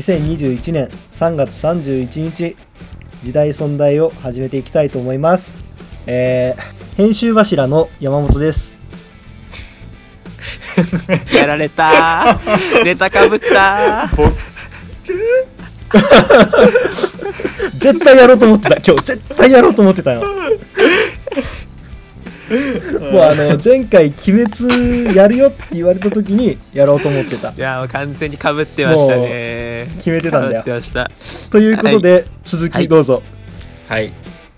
2021年3月31日時代存在を始めていきたいと思います、えー、編集柱の山本です。やられた。ーネタかぶった。ー 絶対やろうと思ってた今日。絶対やろうと思ってたよ もうあの前回「鬼滅やるよ」って言われた時にやろうと思ってた。いやもう完全にかぶってましたね。決めてたんだよ。被ってました。ということで、続はい。きどうぞ、はい、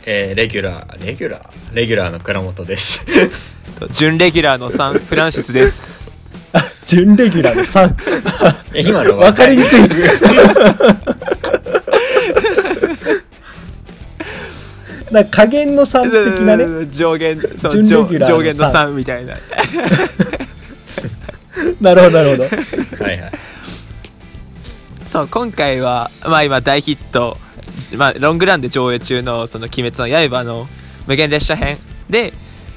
えー、レギュラーレギュラー？レギュラーの倉本です。準レギュラーのサンフランシスです。準レギュラーの3え今の分かりにくいな加減の3的なね。うん上限そう準レ上ギュラーの上限の三3みたいな。なるほどなるほど。はいはい。そう今回はまあ今大ヒットまあロングランで上映中のその鬼滅の刃の無限列車編で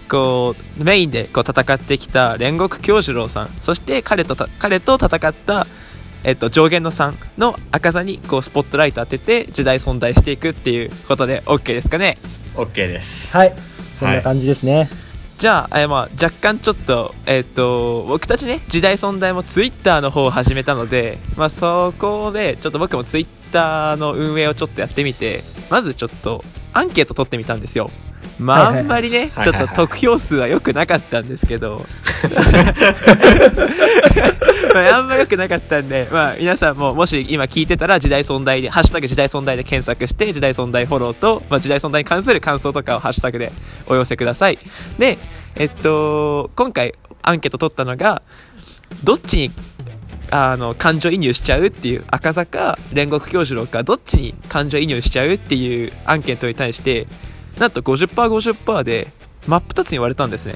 こうメインでこう戦ってきた煉獄京次郎さんそして彼とた彼と戦ったえっと、上限の3の赤座にこうスポットライト当てて時代存在していくっていうことで OK ですかね？OK です。はい。そんな感じですね、じゃあ、えーまあ、若干ちょっと,、えっと僕たちね時代存在もツイッターの方を始めたので、まあ、そこでちょっと僕もツイッターの運営をちょっとやってみてまずちょっとアンケート取ってみたんですよまあ、あんまりね、はいちょっと得票数は良くなかったんですけど、まあ、あんま良くなかったんで、まあ、皆さんももし今聞いてたら時代存在で、ハッシュタグ時代存在で検索して、時代存在フォローと、まあ、時代存在に関する感想とかをハッシュタグでお寄せください。で、えっと、今回アンケート取ったのが、どっちにあの感情移入しちゃうっていう赤坂煉獄教授郎かどっちに感情移入しちゃうっていうアンケートに対してなんと 50%50% で真っ二つに割れたんですね。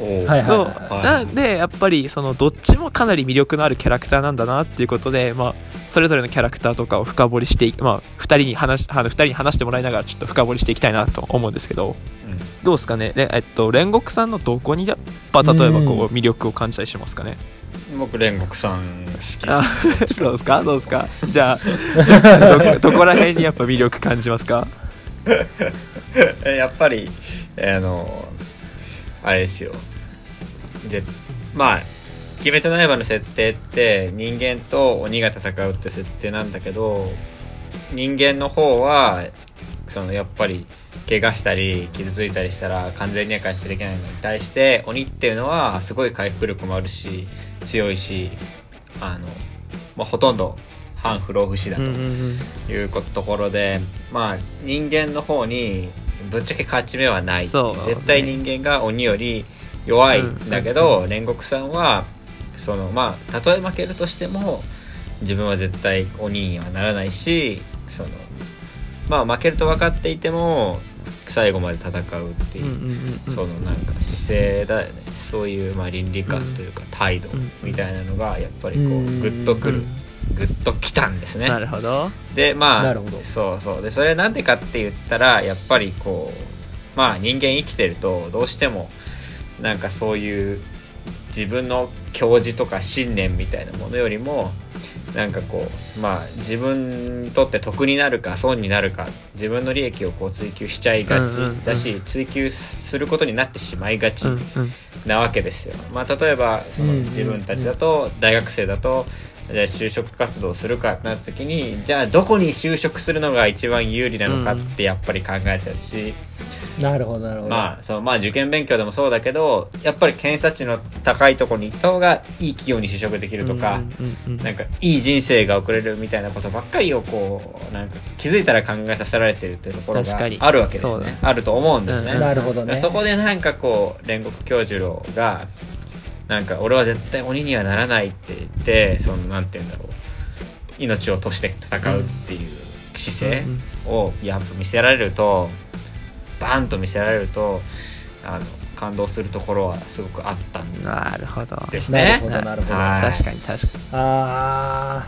おー。はいそう。はい。なんでやっぱりそのどっちもかなり魅力のあるキャラクターなんだなっていうことで、まあ、それぞれのキャラクターとかを深掘りしてまあ、2人に話あの二人に話してもらいながらちょっと深掘りしていきたいなと思うんですけど。うん。どうですかね？で、えっと、煉獄さんのどこにやっぱ例えばこう魅力を感じたりしますかね？僕煉獄さん好きですあそうですか？どうですか？じゃあ どこどこら辺にやっぱ魅力感じますか？え やっぱりあのあれですよ。でまあ「鬼滅の刃」の設定って人間と鬼が戦うって設定なんだけど人間の方はそのやっぱり怪我したり傷ついたりしたら完全には回復できないのに対して鬼っていうのはすごい回復力もあるし強いしあの、まあ、ほとんど反不老不死だと。いうところでまあ人間の方にぶっちゃけ勝ち目はない。ね。絶対人間が鬼より弱い。んだけど、煉獄さんはそのまあたとえ負けるとしても自分は絶対鬼にはならないしそのまあ負けると分かっていても最後まで戦うっていう,、そのなんか姿勢だよねそういうまあ倫理観というか態度うんみたいなのがやっぱりこううん。グッとくるグッときたんですね。なるほど。でまあなるほど。そうそう。でそれなんでかって言ったらやっぱりこうまあ人間生きてるとどうしてもなんかそういう自分の教示とか信念みたいなものよりもなんかこうまあ自分にとって得になるか損になるか自分の利益をこう追求しちゃいがちうんうんうん。だし追求することになってしまいがちうんうん。なわけですよ。まあ、例えばそのうんうんうん。自分たちだと大学生だとじゃあ就職活動するかってなった時にじゃあどこに就職するのが一番有利なのかってやっぱり考えちゃうし、なるほどなるほど、まあそのまあ受験勉強でもそうだけどやっぱり偏差値の高いところに行った方がいい企業に就職できるとか。うんうんうんなんかいい人生が送れるみたいなことばっかりをこうなんか気づいたら考えさせられてるっていうところがあるわけですね。あると思うんですね、うんなるほどね。そこでなんかこう煉獄教授郎がなんか俺は絶対鬼にはならないって言ってそのなんて言うんだろう。命を賭して戦うっていう姿勢をやっぱ見せられるとバンと見せられるとあの感動するところはすごくあったんなるほど。ですね。なるほどなるほど。はい。確かに確かに。あ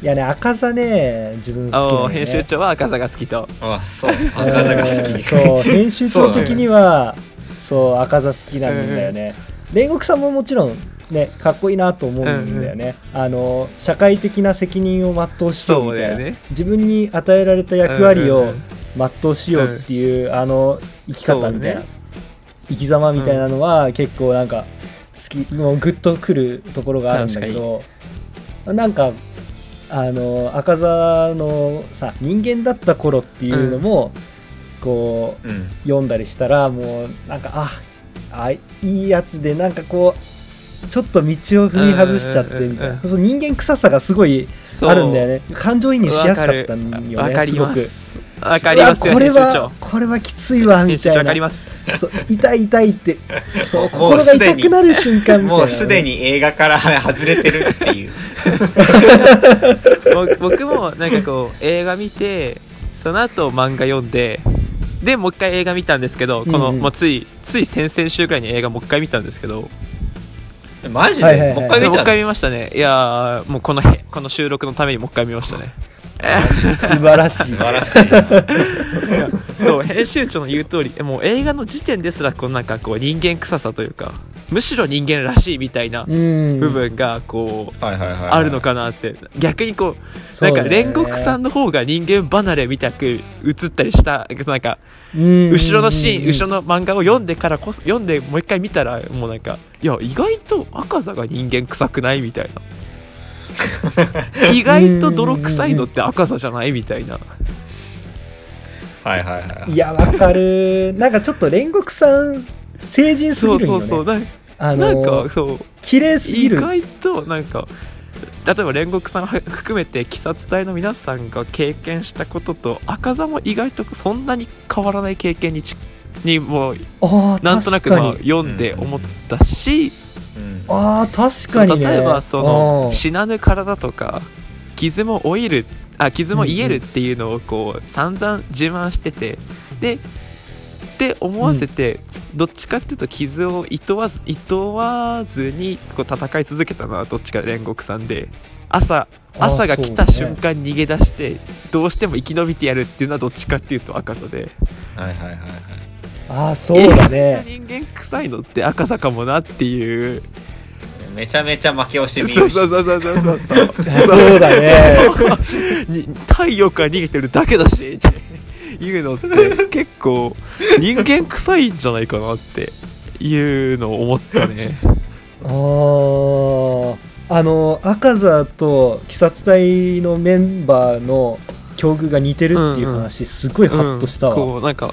ー。いやね赤座ね自分好きね。編集長は赤座が好きと。あそう。赤座が好うん。き。そう編集長的にはそう赤座好きなんだよね煉獄さんももちろんねかっこいいなと思うんだよね、あの社会的な責任を全うしようみたいな、ね。自分に与えられた役割をうんうんうん。全うしようっていう、あの生き方みたいな、ね。生き様みたいなのは結構なんか好きもうグッとくるところがあるんだけどなんかあの赤座のさ人間だった頃っていうのも、こううん。読んだりしたらもうなんかああいいやつでなんかこうちょっと道を踏み外しちゃってみたいうんうんうんなそう人間臭さがすごいあるんだよね。感情移入しやすかったんよねわかりす。ごくますわかります。これはこれはきついわみたいな。かります。そう痛い痛いって。そう心が痛くなる瞬間みたいな。もうすでに映画から外れてるっていう。ぼ僕もなんかこう映画見てその後漫画読んででもう一回映画見たんですけどこの、うん。うんもうついつい先々週くらいに映画もう一回見たんですけど。マジで、はいはいはい。もう一回見たの？もう一回見ましたね。いやーもうこのへこの収録のためにもう一回見ましたね。素晴らしい。素晴らしい。な そう編集長の言う通りもう映画の時点ですらこうなんかこう人間臭さというかむしろ人間らしいみたいなうん。部分がこうあるのかなって。逆にこうなんか煉獄さんの方が人間離れみたく映ったりしたなんかうん。後ろのシーン後ろの漫画を読んでからこそ読んでもう一回見たらもうなんかいや意外と赤座が人間臭くないみたいな。意外と泥臭いのって赤座じゃないみたいな。はいはいはいい。やわかる。なんかちょっと煉獄さん成人すそぎるんよね。うそうそうなんあなんのかそう。綺麗すぎる。意外となんか例えば煉獄さんは含めて鬼殺隊の皆さんが経験したことと赤座も意外とそんなに変わらない経験にちにもうなんとなくまあ読んで思ったし、うん。あー確かにね。例えばそのうん死なぬ体とか傷も老いるあ傷も癒えるっていうのをこう散々自慢してて。でって思わせて、どっちかっていうと傷をいとわずいとわずにこう戦い続けたのはどっちか煉獄さんで朝あ朝が来た瞬間逃げ出してどうしても生き延びてやるっていうのはどっちかっていうと赤座で。はいはいはいはい。あーそうだね。人間臭いのって赤座かもなっていう。めちゃめちゃ負け惜しみ。そうそうそうそうそうそう。そうだね。に 太陽から逃げてるだけだし。っていうのって 結構人間臭いんじゃないかなっていうのを思ったね。あーあの赤座と鬼殺隊のメンバーの境遇が似てるっていう話、すごいハッとしたわ、うんこうなんか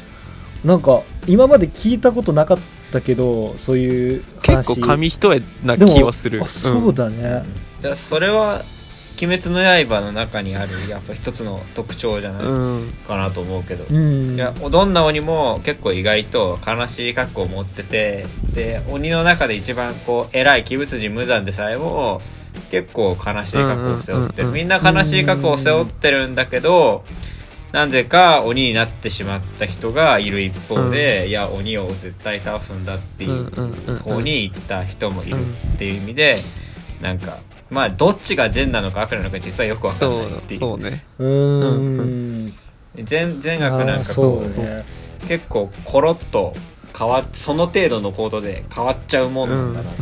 なんか今まで聞いたことなかったけどそういう話。結構紙一重な気はする。あそうだね、いやそれは「鬼滅の刃」の中にあるやっぱ一つの特徴じゃないうん。かなと思うけど、うん。いやどんな鬼も結構意外と悲しい過去を持っててで鬼の中で一番こう偉い鬼仏寺無惨でさえも結構悲しい過去を背負ってる。うんうんうんうんみんな悲しい過去を背負ってるんだけどなぜか鬼になってしまった人がいる一方で、いや鬼を絶対倒すんだっていううんうんうんうん。方に行った人もいるっていう意味でなんかまあどっちが善なのか悪なのか実はよくわかんないっていう。そうね。うーん。善善悪なんかこううね結構コロッと変わっその程度のコードで変わっちゃうもんうんなんだなって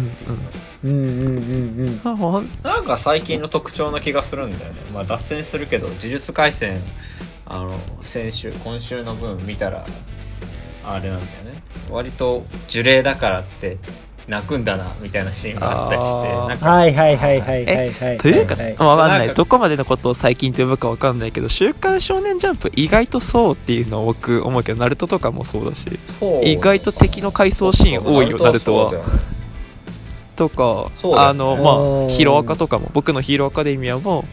いう、なんか最近の特徴な気がするんだよね。まあ脱線するけど「呪術廻戦」あの先週今週の分見たらあれなんだよね。割と呪霊だからって泣くんだなみたいなシーンがあったりしてはいはいはいはいはいはいというか、はいまあわかんないどこまでのことを最近と呼ぶかわかんないけど「週刊少年ジャンプ」意外とそうっていうのを僕思うけどナルトとかもそうだし意外と敵の回想シーン多いよナルトは。とか、あのうん。まあヒロアカとかも僕のヒーローアカデミアも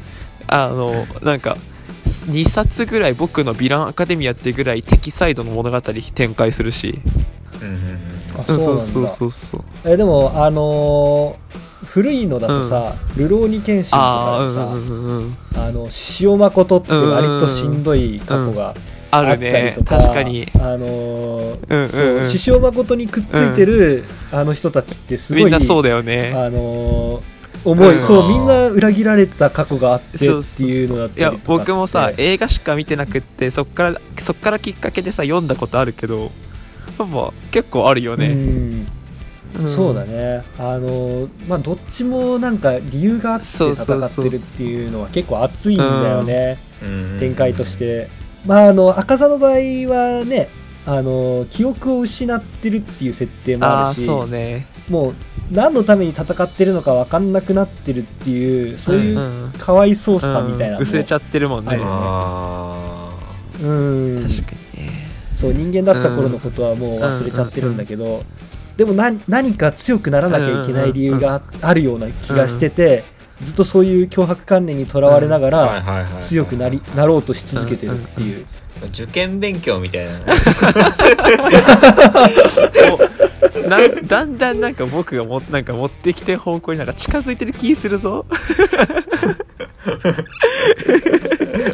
あのなんか2冊ぐらい僕のヴィランアカデミアっていうぐらい敵サイドの物語展開するし。うんそうそうそうそうそう。えでもあのー古いのだとさ「流浪に剣心」とああかでさうんうんうんうん。あの塩誠って割としんどい過去があったりねとか、確かに。あの獅子王誠にくっついてる、あの人たちってすごいみんなそうだよね。あのー重い、うん。そうみんな裏切られた過去があってっていうのだったいやりとかって。僕もさ映画しか見てなくってそっからそっからきっかけでさ読んだことあるけどやっぱ結構あるようねん。うん。そうだね。あのまあどっちもなんか理由があって戦ってるっていうのは結構熱いんだよね。うん。展開として。まああの赤座の場合はねあの記憶を失ってるっていう設定もあるしそうね。もう何のために戦ってるのか分かんなくなってるっていうそういううんかわいそうさみたいなのも薄れちゃってるもんね。うん。確かに。ねそう人間だった頃のことはもう忘れちゃってるんだけど、でも何何か強くならなきゃいけない理由がああるような気がしてて、ずっとそういう脅迫観念にとらわれながら強くなりなろうとし続けてるっていう、受験勉強みたいな なだんだんなんか僕がもなんか持ってきてる方向になんか近づいてる気するぞ。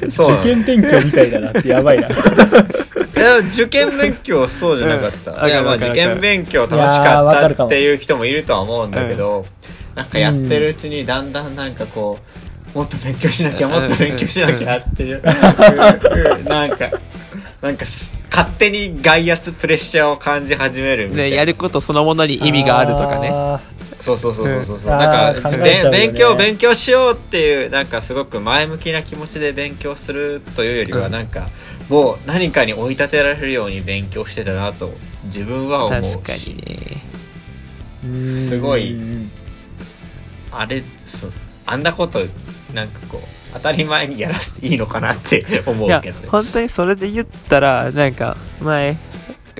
受験勉強みたいだなってやばいな 受験勉強そうじゃなかった、うん。いやまあ受験勉強楽しかったっていう人もいるとは思うんだけど、なんかやってるうちにだんだんなんかこうもっと勉強しなきゃもっと勉強しなきゃっていうなんかなんかす勝手に外圧プレッシャーを感じ始めるみたいな、ねやることそのものに意味があるとかね。あそうそうそうそうそう。なんかね。べ勉強勉強しようっていうなんかすごく前向きな気持ちで勉強するというよりはうん。なんか、もう何かに追い立てられるように勉強してたなと自分は思うし確かにねすごいあれそあんなことなんかこう当たり前にやらせていいのかなって思うけどね。本当にそれで言ったらなんか前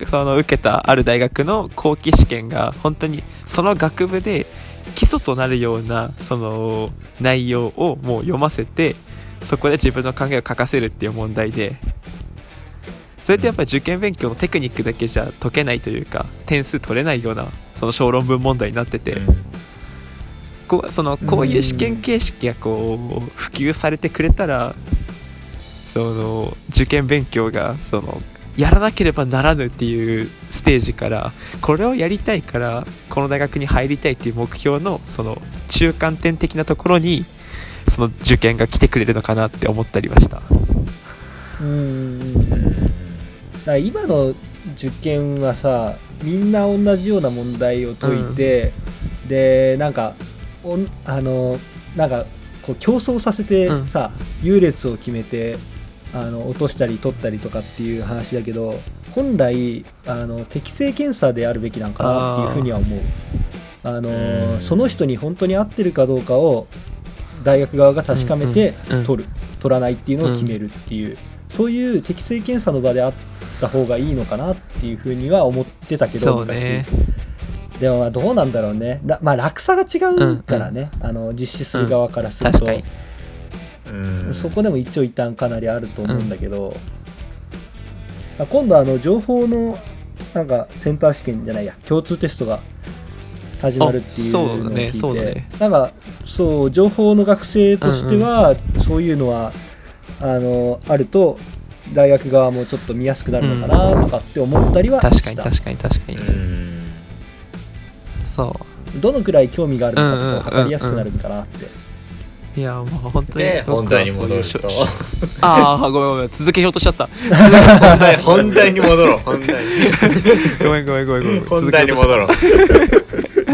その受けたある大学の後期試験が本当にその学部で基礎となるようなその内容をもう読ませてそこで自分の考えを書かせるっていう問題でそれってやっぱり受験勉強のテクニックだけじゃ解けないというか点数取れないようなその小論文問題になってて、うん。こうそのこういう試験形式がこう普及されてくれたらその受験勉強がそのやらなければならぬっていうステージからこれをやりたいからこの大学に入りたいっていう目標のその中間点的なところにその受験が来てくれるのかなって思ったりました。うん。だから今の受験はさみんな同じような問題を解いて、でなんかおんあのなんかこう競争させてうん。さ、優劣を決めてあの落としたり取ったりとかっていう話だけど本来あの適正検査であるべきなんかなっていうふうには思う。あのうん。その人に本当に合ってるかどうかを大学側が確かめてうんうんうん取る、取らないっていうのを決めるっていう、そういう適正検査の場であった方がいいのかなっていうふうには思ってたけどね。でもまあどうなんだろうね。らまあ落差が違うからね、あの実施する側からすると、うんそこでも一長一短かなりあると思うんだけど、あ今度あの情報のなんかセンター試験じゃないや共通テストが始まるっていうのを聞いて。あそうだねそうだね。なんかそう情報の学生としては、そういうのはあのあると大学側もちょっと見やすくなるのかなとかって思ったりはした、確かに確かに確かに、うん。そう。どのくらい興味があるのかうんうんうんうんと測りやすくなるかなって、いやもう本当にで本題に戻ると。ああごめんごめん続けようとしちゃった。本 題本題に戻ろう。本題に。ごめんごめんごめんごめん本題に戻ろう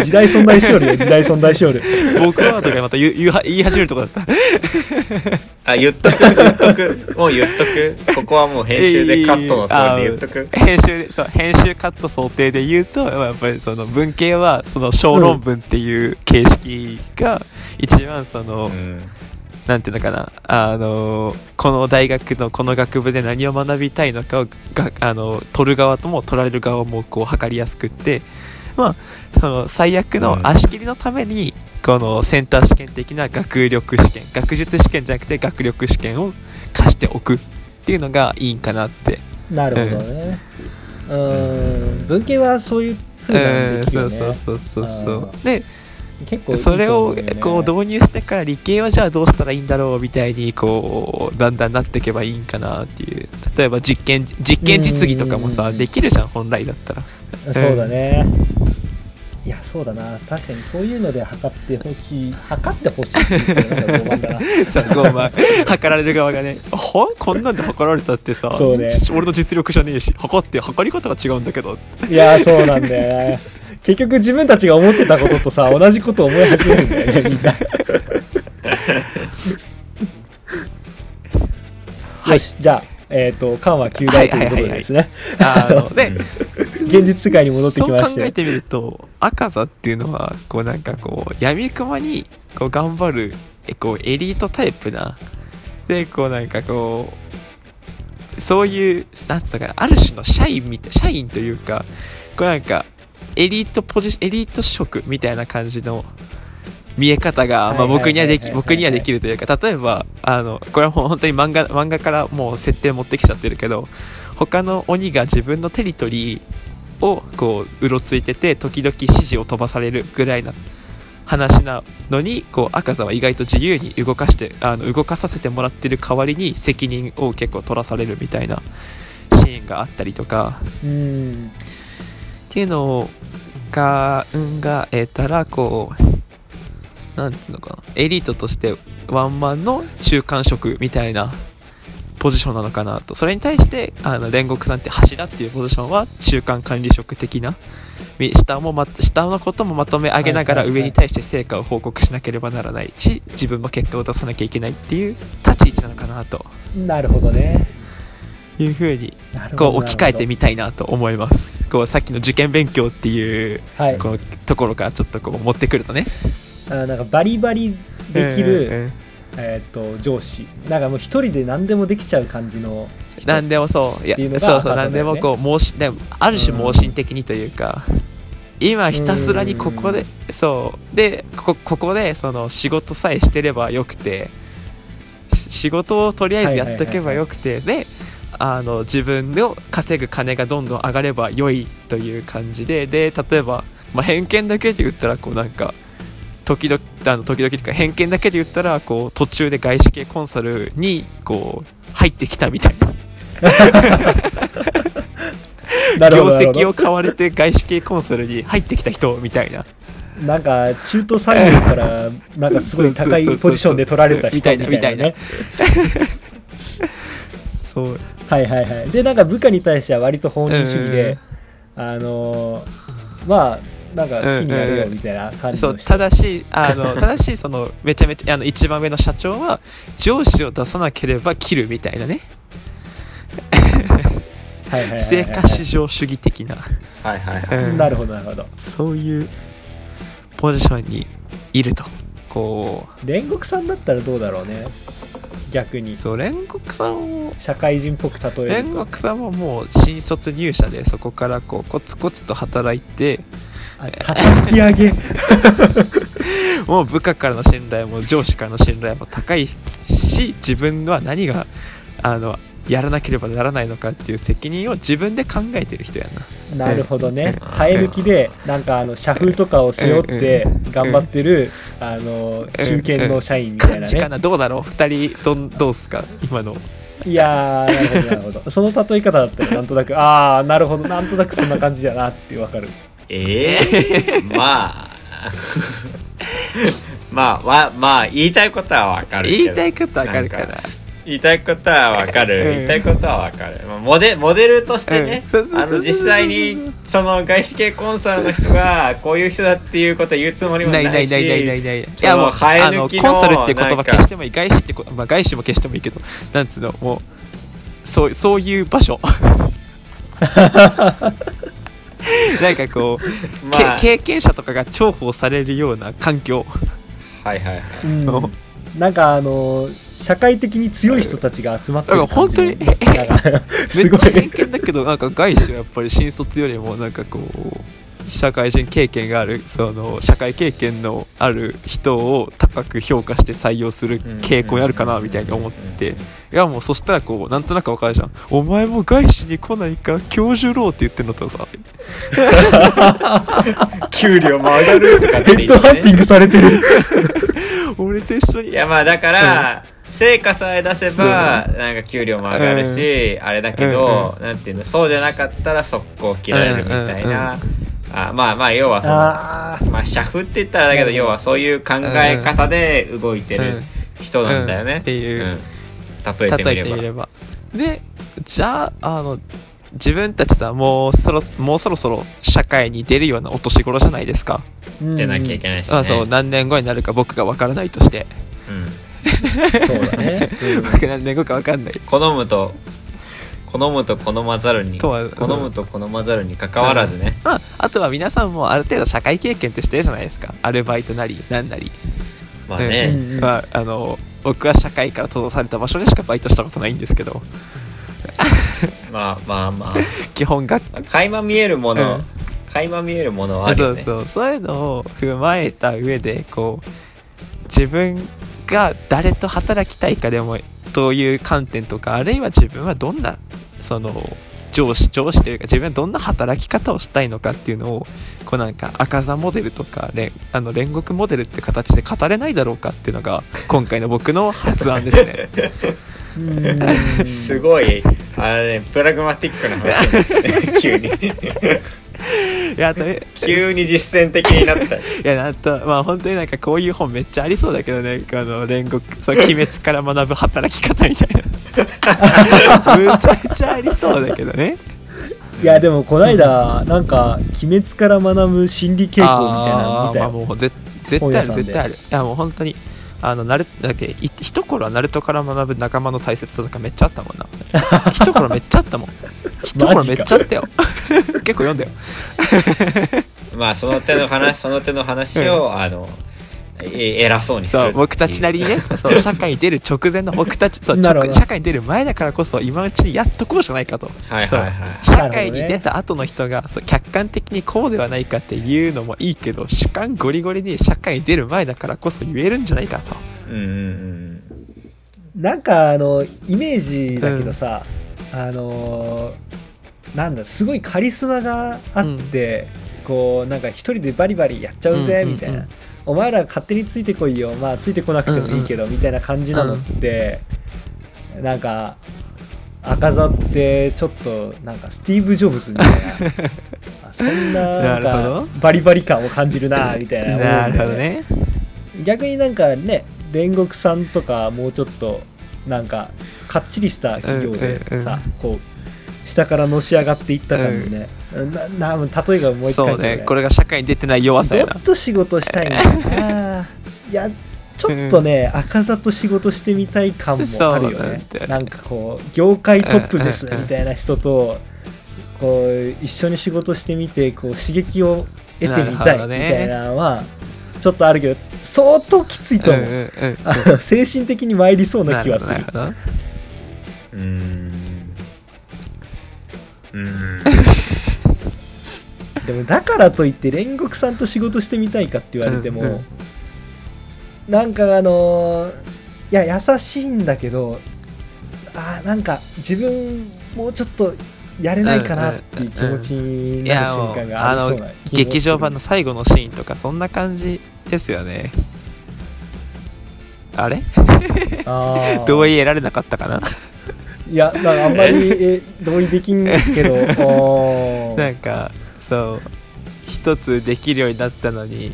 時代存在しおるよ 時代存在しおる僕はとかまた言う言言い始めるとこだった。あ言っとく言っとく。もう言っとく。ここはもう編集でカットのつもりで言っとく。編集でそう編集カット想定で言うとまあやっぱりその文系はその小論文っていう形式が一番その、うん。なんていうのかな。あのこの大学のこの学部で何を学びたいのかをがあの取る側とも取られる側もこう測りやすくってまあその最悪のうん。足切りのために、このセンター試験的な学力試験学術試験じゃなくて学力試験を課しておくっていうのがいいんかなって。なるほどね。うん、文系はそういうふうにうんできるよね。そうそうそうそうそう。あで結構それをこう導入してから理系はじゃあどうしたらいいんだろうみたいにこうだんだんなっていけばいいんかなっていう例えば実験実験実技とかもさうんできるじゃん本来だったらそうだね。いや、そうだな。確かにそういうので測ってほしい。測ってほしいって傲慢だな。さこうまあ測られる側がねほこんなんで測られたってさそうね俺の実力じゃねえし測って測り方が違うんだけどいや、そうなんだよね。結局自分たちが思ってたこととさ 同じことを思い始めるんだよねみんな。よしじゃあえっ、と緩和9大ということでですね。あので 現実世界に戻ってきまして。そう考えてみると赤座っていうのはこうなんかこう闇雲にこう頑張るえこうエリートタイプな。でこうなんかこうそういうなんつうのかなある種の社員みたい社員というかこうなんかエリートポジエリート職みたいな感じの見え方が、まあ、僕にはでき僕にはできるというか例えばあのこれはもう本当に漫画漫画からもう設定持ってきちゃってるけど他の鬼が自分のテリトリーをこううろついてて時々指示を飛ばされるぐらいな話なのにこう赤座は意外と自由に動かしてあの動かさせてもらってる代わりに責任を結構取らされるみたいなシーンがあったりとか。うんっていうのが運が得たらこうなんつうのかな。エリートとしてワンマンの中間職みたいなポジションなのかなと。それに対してあの煉獄さんって柱っていうポジションは中間管理職的なみ下もま下のこともまとめ上げながら上に対して成果を報告しなければならない。し自分も結果を出さなきゃいけないっていう立ち位置なのかなと。なるほどね。いうふうにこう置き換えてみたいなと思いますこうさっきの受験勉強っていうはい。こうところからちょっとこう持ってくるとね。あなんかバリバリできる、うんうんうん。えー、と上司。なんかもう一人で何でもできちゃう感じの人。何でもそう。いやっていうのがそうそう何でもこう盲信でもある種盲信的にというか、今ひたすらにここでそう。でここここでその仕事さえしてればよくてし仕事をとりあえずやっとけばよくてであの自分の稼ぐ金がどんどん上がれば良いという感じでで例えば、まあ、偏見だけで言ったらこうなんか時々あの時々というか偏見だけで言ったらこう途中で外資系コンサルにこう入ってきたみたいな。業績を買われて外資系コンサルに入ってきた人みたいな。どなんか中途産業からなんかすごい高いポジションで取られた人みたいなみたいなね。そうはいはいはい。でなんか部下に対しては割と本人主義で、あのーまあなんか好きにやるよみたいな感じそうの人。ただしあの ただしそのめちゃめちゃあの一番上の社長は上司を出さなければ切るみたいなね。はいはいはいはい。成果至上主義的な、はいはいはい。うん。なるほどなるほど。そういうポジションにいるとこ煉獄さんだったらどうだろうね。逆に。うそう煉獄さんを。社会人っぽく例えると。煉獄さんはもう新卒入社でそこからこうコツコツと働いてあ叩き上げ。もう部下からの信頼も上司からの信頼も高いし自分は何があのやらなければならないのかっていう責任を自分で考えてる人やな。なるほどね。うん。生え抜きでなんかあの社風とかを背負って頑張ってるあの中堅の社員みたいな感じかねなどうだろう？2人どんどうっすか？今の。いやーなるほどなるほど。その例え方だったらなんとなくああなるほど。なんとなくそんな感じだなってわかる。ええまあ。まあわまあ言いたいことはわかるけど。言いたいことはわかるから言いたいことはわかる、うん。言いたいことはわかる、まあ、モデモデルとしてね、あの実際にその外資系コンサルの人がこういう人だっていうことを言うつもりもないいないないないないない。いやもう生抜きのコンサルって言葉消してもいい。外資ってこ、まあ、外資も消してもいいけどなんつうのもうそうそういう場所。なんかこう、け まあ。経験者とかが重宝されるような環境。はいはいはい。うんうんなんかあの社会的に強い人たちが集まってる感じ本当にすごいっちゃ偏見だけどなんか外資はやっぱり新卒よりもなんかこう社会人経験があるその社会経験のある人を高く評価して採用する傾向にあるかなみたいに思っていやもうそしたらこうなんとなくわかるじゃんお前も外資に来ないか教授ローって言ってんのとさ給料も上がるとかヘッドハンティングされてる 俺と一緒に。いやまあだから、成果さえ出せばなんか給料も上がるし、あれだけど、なんていうのそうじゃなかったら速攻切られるみたいな、あまあまあ要はそのあまあ、社風って言ったらだけど、うん。要はそういう考え方で動いてるうん。人なんだよね。うん。っていう。うん。例えてみれば。例えてみれば。でじゃああの自分たちさもうそろもうそろそろ社会に出るようなお年頃じゃないですか、出なきゃいけないですね。あそう何年後になるか僕が分からないとして。うんそうだね、僕何年後か分かんない。好むと好むと好まざるに好むと好まざるに関わらずね、まあ、あとは皆さんもある程度社会経験ってしてるじゃないですか。アルバイトなりなんなり、まあね、うんうん。まあ、あの僕は社会から閉ざされた場所でしかバイトしたことないんですけどまあまあま基本があ垣間見えるもの、うん。垣間見えるものはあるそうよね。そうそう。いうのを踏まえた上でこう自分が誰と働きたいかでもという観点とかあるいは自分はどんなその上司上司というか自分はどんな働き方をしたいのかっていうのをこうなんか赤座モデルとか煉あの煉獄モデルって形で語れないだろうかっていうのが今回の僕の発案ですね。うん。すごいあれねプラグマティックな話だね。急に。いやあと急に実践的になった。いやなんとまあ本当になんかこういう本めっちゃありそうだけどね。あの煉獄そう鬼滅から学ぶ働き方みたいな。むちゃくちゃありそうだけどね。いやでもこないだなんか「鬼滅から学ぶ心理傾向」みたいなの見たあーまあよもうぜ絶対ある絶対ある。いやもう本当にあのナルだっけい一頃はナルトから学ぶ仲間の大切さとかめっちゃあったもんな。一頃めっちゃあったもん。一頃めっちゃあったよ。結構読んだよ。まあその手の話その手の話を、あのえ偉そうにするそう僕たちなりにね そう社会に出る直前の僕たちそうなるほど。直社会に出る前だからこそ今のうちにやっとこうじゃないかと、はいはいはい。そう。社会に出た後の人がそう客観的にこうではないかっていうのもいいけど主観ゴリゴリに社会に出る前だからこそ言えるんじゃないかと。うんうんうん。なんかあのイメージだけどさ、あのなんだろうすごいカリスマがあって、こうなんか一人でバリバリやっちゃうぜ、うんうんうん。みたいなお前ら勝手についてこいよ。まあついてこなくてもいいけど、みたいな感じなのって、なんか赤座ってちょっとなんかスティーブ・ジョブズみたいな。あそんなななんかバリバリ感を感じるなみたいな。なるほどね。逆になんかね煉獄さんとかもうちょっとなんかかっちりした企業でうんうんさ、こう下からのし上がっていった感じね、なな例えが思いつかそないうね。これが社会に出てない弱さやな。どっちと仕事したいんだな。いやちょっとね、赤座と仕事してみたい感もあるよね。だよね。なんかこう業界トップですうんうんうん。みたいな人とこう一緒に仕事してみてこう刺激を得てみたいみたいなのはちょっとあるけど相当きついと思う、うんうんうん。精神的に参りそうな気はする。なるほどなるうーん。うーん でもだからといって煉獄さんと仕事してみたいかって言われても、うんうん。なんかあのーいや優しいんだけどあーなんか自分もうちょっとやれないかなっていう気持ちにいなる瞬間があり劇場版の最後のシーンとかそんな感じですよね。あれ？同意得られなかったかな？いやあんまりえ同意できんけど。なんかそう一つできるようになったのに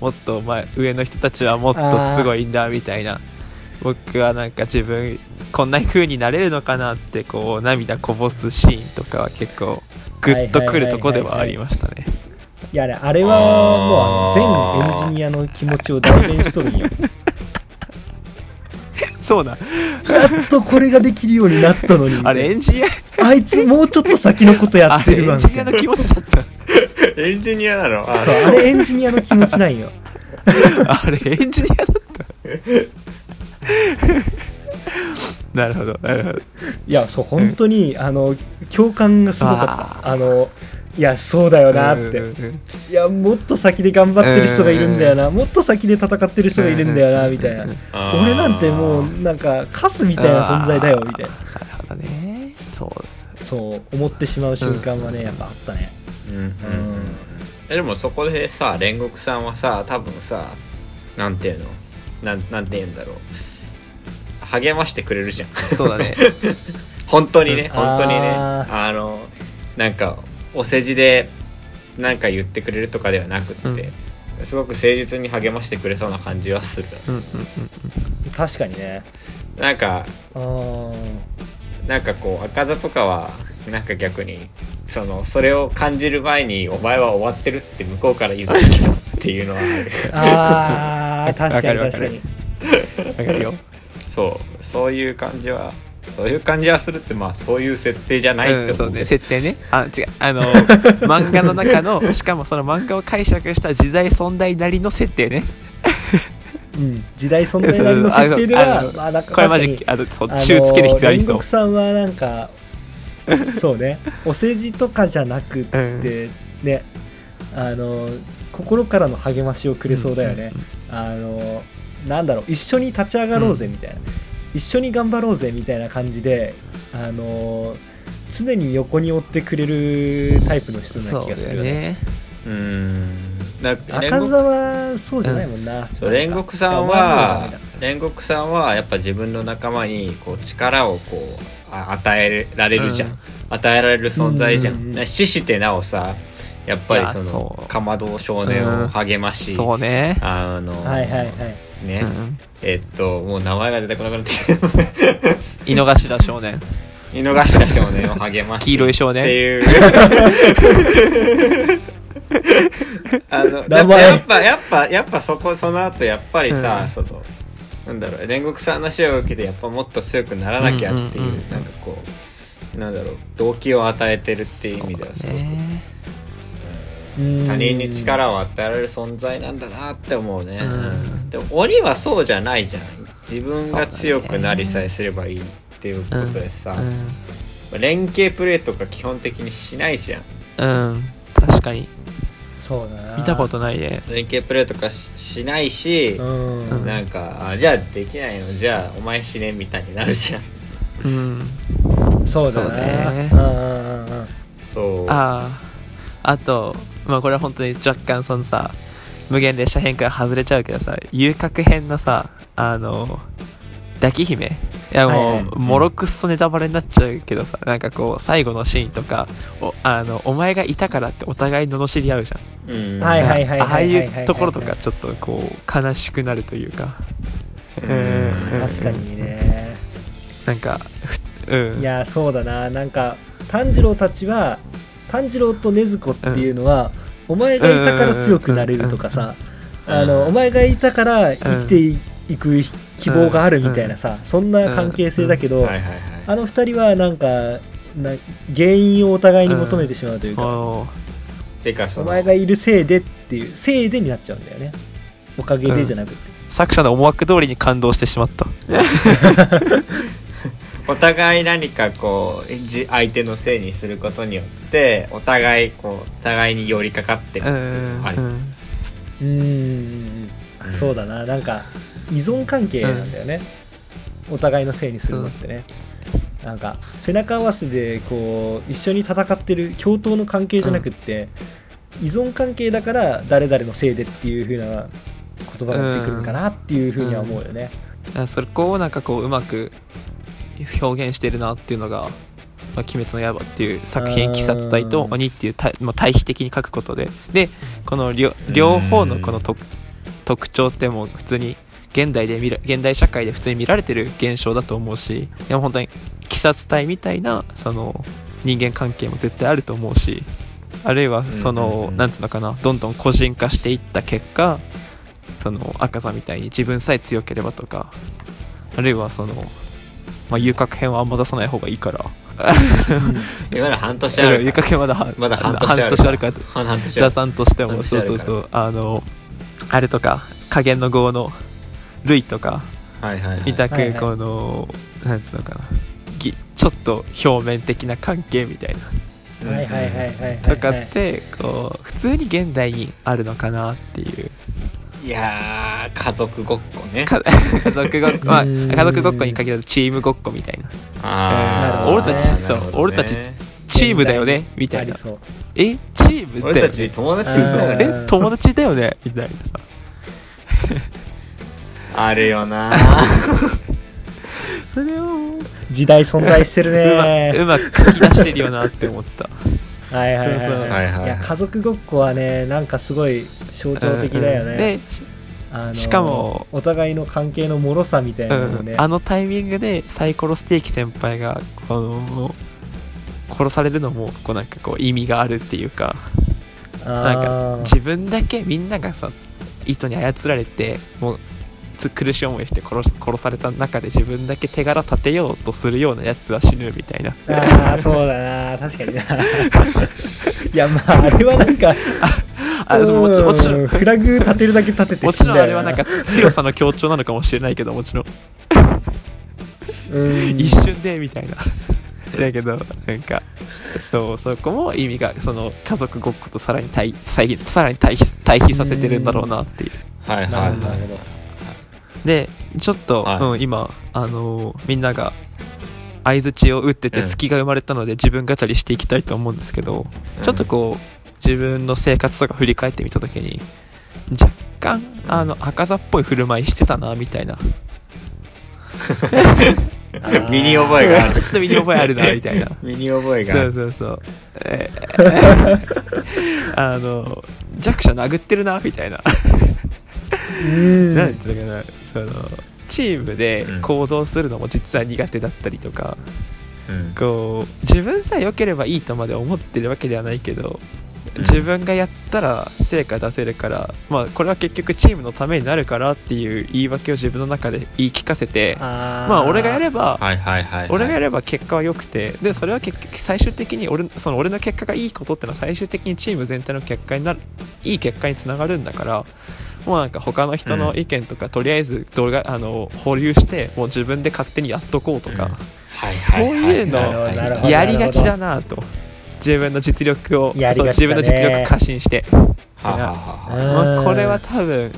もっと前上の人たちはもっとすごいんだみたいな。僕はなんか自分こんな風になれるのかなってこう涙こぼすシーンとかは結構グッとくるとこではありましたね。いやねあれはもうあの全エンジニアの気持ちを代弁しとるんよ そうだ。やっとこれができるようになったのにあれエンジニア？あいつもうちょっと先のことやあってるわれエンジニアの気持ちだった。エンジニアなの？あそうあれエンジニアの気持ちなんよ。あれエンジニアだった。なるほどなるほど。いやそう本当に、あの共感がすごかった。ああのいやそうだよなって、うん。うんうんいやもっと先で頑張ってる人がいるんだよな、もっと先で戦ってる人がいるんだよな、みたいな、俺なんてもうなんかカスみたいな存在だよみたいな。なるほどね。そうです。そう思ってしまう瞬間はね、やっぱあったね。うん。うん。うんえでもそこでさ煉獄さんはさ多分さなんていうの？なんなんて言うんだろう。励ましてくれるじゃん。そうだね。本当にねうん。本当にね。ああのなんかお世辞でなんか言ってくれるとかではなくって、すごく誠実に励ましてくれそうな感じはする。うんうんうん確かにね。なんかなんかこう赤座とかはなんか逆にそのそれを感じる前にお前は終わってるって向こうから言ってきそうっていうのはある。あー 確かに確かに。わかるよ。そうそういう感じはそういう感じはするってまあそういう設定じゃないってう。ん、そうね。思うけど設定ね。あ違う。あの 漫画の中のしかもその漫画を解釈した時代存在なりの設定ね。うん、時代存在なりの設定ではまあなんかこれマジあのそうつける必要ありそう。さんはなんかそうね。お世辞とかじゃなくって、ね。あの心からの励ましをくれそうだよね、あのなんだろう。一緒に立ち上がろうぜみたいな、一緒に頑張ろうぜみたいな感じであの常に横に追ってくれるタイプの人な気がするよね。ね。うーん赤獄澤そうじゃないもんな、そう煉獄さんは煉獄さんはやっぱ自分の仲間にこう力をこうあ与えられるじゃん、うん。与えられる存在じゃん,、うん。うんうん死してなおさやっぱりそのう。かまど少年を励まし、そうね。あの、はいはいはいね、うんえっともう名前が出てこなくなって 井の頭少年。井の頭少年を励まし黄色い少って年いう。あのやっぱやっぱやっぱそこその後やっぱりさ、うんそのなんだろう煉獄さんの死を受けてやっぱもっと強くならなきゃっていう,、うなんかこうなんだろう動機を与えてるっていう意味ではそご他人に力を与えられる存在なんだなって思うね、うん。でも鬼はそうじゃないじゃん。自分が強くなりさえすればいいっていうことでさ、連携プレーとか基本的にしないじゃん。うん、うん、確かに。そうだな見たことないね。連携プレーとかししないし、うん、うんなんかあじゃあできないの。じゃあお前死ねみたいになるじゃん。うん。そうだそうね。そう。あああとまあこれは本当に若干そのさ無限列車編から外れちゃうけどさ遊郭編のさあの抱き姫？いやもう、はいはい。もろくっそネタバレになっちゃうけどさなんかこう最後のシーンとかおあのお前がいたからってお互い罵り合うじゃん。うん。はいはいはいああいうところとかちょっとこう悲しくなるというか。うん。確かにね。なんかふうん。いやそうだな。なんか炭治郎たちは炭治郎と禰豆子っていうのは、お前がいたから強くなれるとかさ、うんあのお前がいたから生きていく希望があるみたいなさ、そんな関係性だけど、あの二人はなんかな原因をお互いに求めてしまうというか、そう。てかお前がいるせいでっていうせいでになっちゃうんだよね。おかげでじゃなくて、作者の思惑通りに感動してしまった お互い何かこうじ相手のせいにすることによってお互いこう互いに寄りかかってるってういうのがある。ん。うん。うーん。そうだな。なんか依存関係なんだよね、お互いのせいにするのってね、なんか背中合わせでこう一緒に戦ってる共闘の関係じゃなくって、依存関係だから誰々のせいでっていう風な言葉が出てくるんかなっていう風には思うよね、あそれこうなんかこううまく表現してるなっていうのが「まあ、鬼滅の刃」っていう作品うん鬼殺隊と鬼っていう対,、まあ、対比的に書くことで。でこの両両方のこの特特徴ってもう普通に現代で見ら現代社会で普通に見られてる現象だと思うしでも本当に鬼殺隊みたいなその人間関係も絶対あると思うしあるいはその、うんうん。うんなんつうのかなどんどん個人化していった結果その赤座みたいに自分さえ強ければとかあるいはその、まあ、遊郭編はあんま出さない方がいいから。今の半年ある遊郭編まだはまだ半年あるから。半年あ出るさんとしてもそうそうそう。あのあれとか加減の号のルイとかはいはいはい。みたくはいはい。この、なんつうのかな。ぎちょっと表面的な関係みたいな。はいはいはいはいはい。とかってこう普通に現代にあるのかなっていういやー家族ごっこね。か 家族ごっこ、まあ、うん。家族ごっこに限らずチームごっこみたいな。あーなるほどね。俺たちそう俺たちチームだよねみたいな。えチームだよ俺たちね友達うんだよねえ友達だよねみたいなさ。あるよな。それを時代存在してるうまねうまく書き出してるよなって思ったはいはいはいはい。はいや家族ごっこはねなんかすごい象徴的だよね、であのしかもお互いの関係の脆さみたいなね、うん、あのタイミングでサイコロステーキ先輩がこの殺されるのもこうなんかこう意味があるっていうかなんあかー自分だけみんながさ糸に操られてもうつ苦しい思いして殺す殺された中で自分だけ手柄立てようとするようなやつは死ぬみたいな。あーそうだな。確かにな。いやまああれはなんか あもちろんもちろんうんフラグ立てるだけ立ててもちろんあれはなんか強さの強調なのかもしれないけどもちろん。うん。一瞬でみたいな。だけどなんかそうそこも意味がその家族ごっことさらに対対さらに対比対比させてるんだろうなっていう。はいはいはい。るほどでちょっと、はい。うん、今あのーみんなが相づちを打っててうん隙が生まれたので自分語りしていきたいと思うんですけど、ちょっとこう自分の生活とか振り返ってみた時に若干あの赤座っぽい振る舞いしてたなみたいな 身に覚えがある。ちょっと身に覚えあるなみたいな。身に覚えがあそうるそうそう、えー あの弱者殴ってるなみたいな。うん。なんていうのかな。そのチームで行動するのも実は苦手だったりとか、うん。こう自分さえ良ければいいとまで思ってるわけではないけど自分がやったら成果出せるから、まあこれは結局チームのためになるからっていう言い訳を自分の中で言い聞かせてまあ俺がやればはいはいはいはい。俺がやれば結果は良くてでそれは結局最終的に俺その俺の結果がいいことってのは最終的にチーム全体の結果になるいい結果につながるんだからもうなんか他の人の意見とか、とりあえず動画あの保留してもう自分で勝手にやっとこうとか、ういうのはいはいはい。なるほど。やりがちだなと自分の実力を、やりそう自分の実力過信して、まあ、これは多分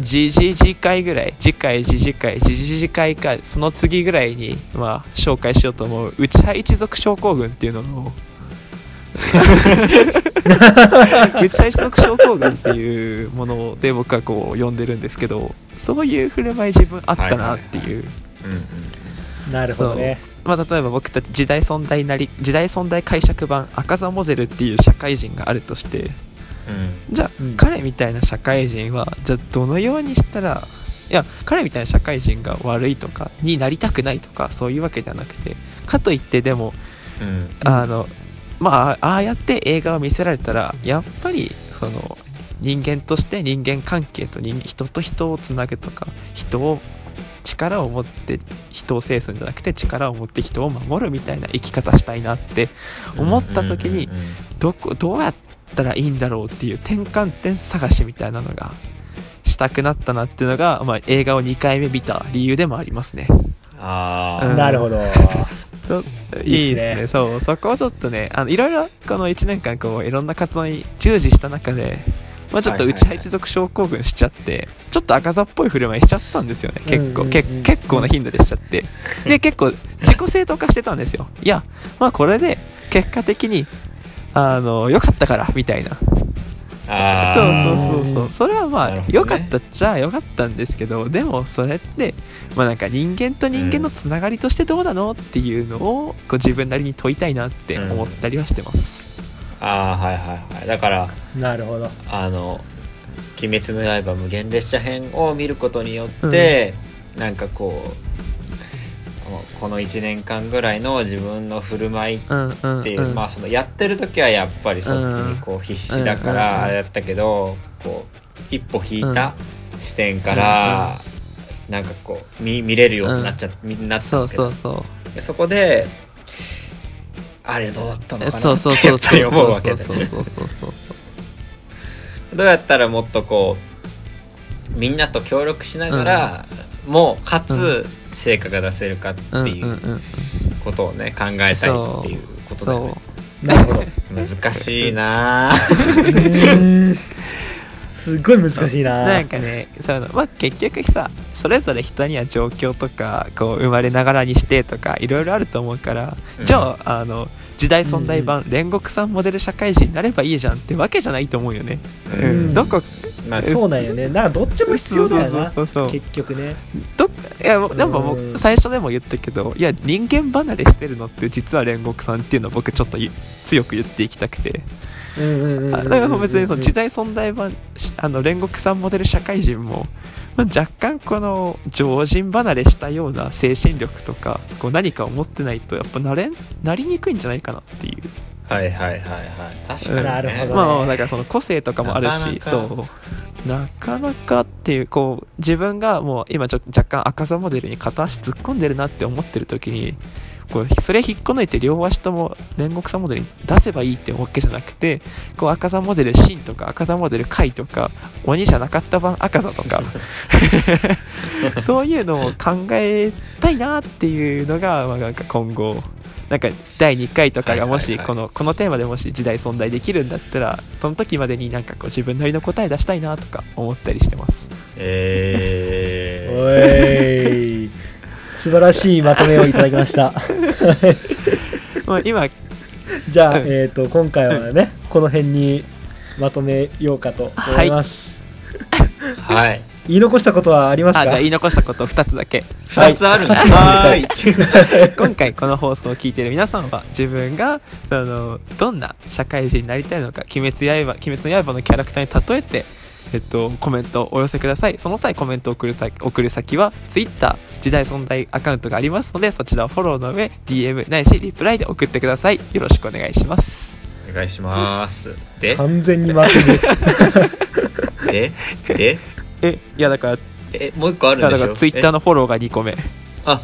次次次回ぐらい次回次次回次次次回かその次ぐらいに、まあ、紹介しようと思う内派一族症候群っていうのを。内派一族症候群っていうもので僕はこう呼んでるんですけどそういう振る舞い自分あったなっていう。なるほどねまあ、例えば僕たち時代存在なり時代存在解釈版赤座モゼルっていう社会人があるとしてうん。じゃあ、うん。彼みたいな社会人はじゃあどのようにしたらいや彼みたいな社会人が悪いとかになりたくないとかそういうわけではなくてかといってでもうん。あのまあああやって映画を見せられたらやっぱりその人間として人間関係と人人と人をつなぐとか人を力を持って人を制すんじゃなくて力を持って人を守るみたいな生き方したいなって思った時にどこどうやったらいいんだろうっていう転換点探しみたいなのがしたくなったなっていうのが、まあ、映画を2回目見た理由でもありますね。あうん。なるほど。いいっすね。いいですね。そうそこをちょっとねあのいろいろこの1年間こういろんな活動に従事した中で、まあ、ちょっと内派一族症候群しちゃって、ちょっと赤座っぽい振る舞いしちゃったんですよね。結構、結構な頻度でしちゃって。で結構自己正当化してたんですよ。いやまあこれで結果的にあの良かったからみたいな。あそうーそうそうそう。それはまあなるほどね。良、かったっちゃ良かったんですけどでもそれってまあなんか人間と人間のつながりとしてどうなのっていうのをこう自分なりに問いたいなって思ったりはしてます、あーはいはいはい。だからなるほど。あの「鬼滅の刃無限列車編」を見ることによって、なんかこうこの1年間ぐらいの自分の振る舞いっうんうんうん。ていう、まあそのやってる時はやっぱりそっちにこう必死だかうんらあれだったけどこう一歩引いた視点からなんかこう見見れるようになっちゃみなったそうそうそう。でそこであれどうだったのかなそうそうってやっぱりそうそう思うわけでそうそうそうそうそうどうやったらもっとこうみんなと協力しながら、もうかつ成果が出せるかってうんいううんうんことをね考えたいっていうことだよそね。うなるほど難しいな すっごい難しいな。なんかねそのまあ結局さそれぞれ人には状況とかこう生まれながらにしてとかいろいろあると思うから、うん。じゃああの時代存在版、煉獄さんモデル社会人になればいいじゃんってわけじゃないと思うよね、うん。うん。どこまあそうなんよね。なんかどっちも必要だよな。結局ね。どいやでももうん。う最初でも言ったけどいや人間離れしてるのって実は煉獄さんっていうのを僕ちょっと言強く言っていきたくてうんうんうんだから別にその時代存在版あの煉獄さんモデル社会人もまあ、若干この常人離れしたような精神力とかこう何かを持ってないとやっぱなれなりにくいんじゃないかなっていうはいはいはいはい確かに、ね、なるほどねまあなんかその個性とかもあるしなかなかそうなかなかっていうこう自分がもう今ちょ若干赤座モデルに片足突っ込んでるなって思ってる時にこうそれ引っこ抜いて両足とも煉獄さモデルに出せばいいってわけじゃなくてこう赤座モデル真とか赤座モデル貝とか鬼じゃなかった版赤座とか そういうのを考えたいなっていうのが、まあ、なんか今後なんか第2回とかがもしはいはい。はいこのこのテーマでもし時代存在できるんだったらその時までになんかこう自分なりの答え出したいなとか思ったりしてます。えおい素晴らしいまとめをいただきました。まあ今じゃあ、うん。えー、と今回はねこの辺にまとめようかと思います、ー、はい。言い残したことはありますか？あじゃあ言い残したこと2つだけ。2つあるんだ。ははい。い 今回この放送を聞いてる皆さんは自分がそのどんな社会人になりたいのか「鬼滅刃」鬼滅の刃のキャラクターに例えて、えっと、コメントをお寄せください。その際コメントを送る先送る先は Twitter 時代存在アカウントがありますのでそちらをフォローの上 DM ないしリプライで送ってください。よろしくお願いします。お願いします。で？完全にまとめで？で？えいやだからえもう一個あるんでしょ？から Twitter のフォローが2個目。あ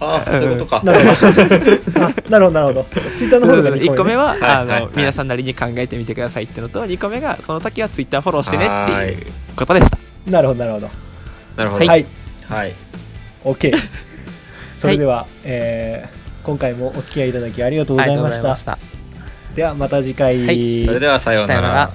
あそういうことか。なるほど。あなるほどなるほど。ツイッターの方が1個目は、はいあのはい。はい皆さんなりに考えてみてくださいってのと2個目がその時は Twitter フォローしてねってはいいうことでした。なるほどなるほど。なるほど。はい、はい。OK それでは、えー今回もお付き合いいただきありがとうございました,、ありがとうございました。ではまた次回、はい。それではさようなら